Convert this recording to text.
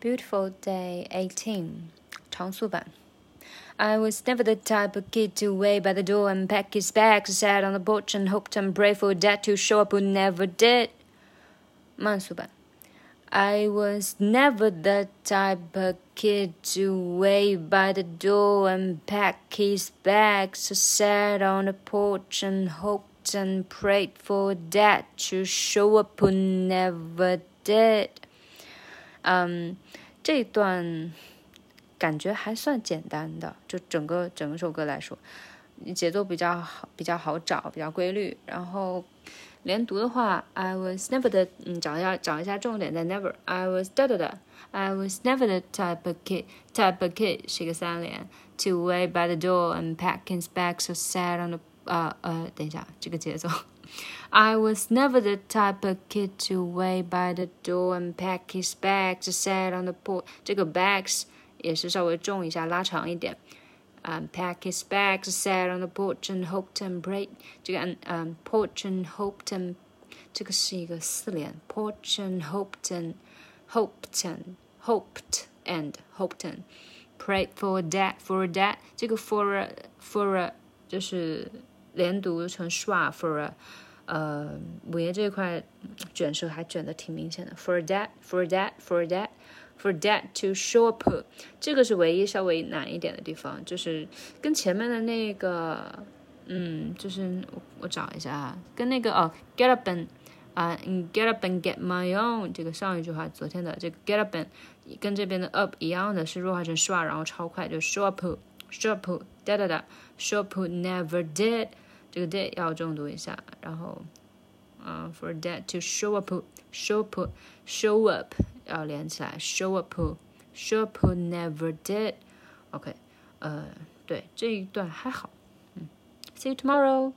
Beautiful Day 18长速版。I was never the type of kid to wait by the door and pack his bags, sat on the porch and hoped and prayed for dad to show up who never did. 慢速版。I was never the type of kid to wait by the door and pack his bags, so sat on the porch and hoped and prayed for dad to show up who never did. 嗯，这段感觉还算简单的，就整个整首歌来说，节奏比较好，比较好找，比较规律。然后连读的话，I was never the，嗯，找一下找一下重点在 never，I was da da da，I was never the type of kid，type of kid 是一个三连，to wait by the door and pack his bags so sad on the，呃呃，等一下这个节奏。I was never the type of kid to wait by the door and pack his bags, sat on the porch. 这个 bags 也是稍微重一下，拉长一点。Um, pack his bags, sat on the porch and hoped and prayed. 这个嗯嗯，porch and hoped and 这个是一个四连，porch and hoped and hoped and hoped and hoped and prayed for that for that. 这个 for for 就是连读成 schwa for 呃，五爷这一块卷舌还卷的挺明显的。For that, for that, for that, for that to show up，这个是唯一稍微难一点的地方，就是跟前面的那个，嗯，就是我我找一下啊，跟那个哦，get up and 啊，get up and get my own，这个上一句话昨天的这个 get up and 跟这边的 up 一样的，是弱化成 schwa，然后超快就 show up，show up，哒哒哒，show up never did。这个 day 要重读一下，然后，嗯、，for that to show up，show up，show up 要连起来，show up，show up never did，OK，、呃，对这一段还好，嗯，see you tomorrow。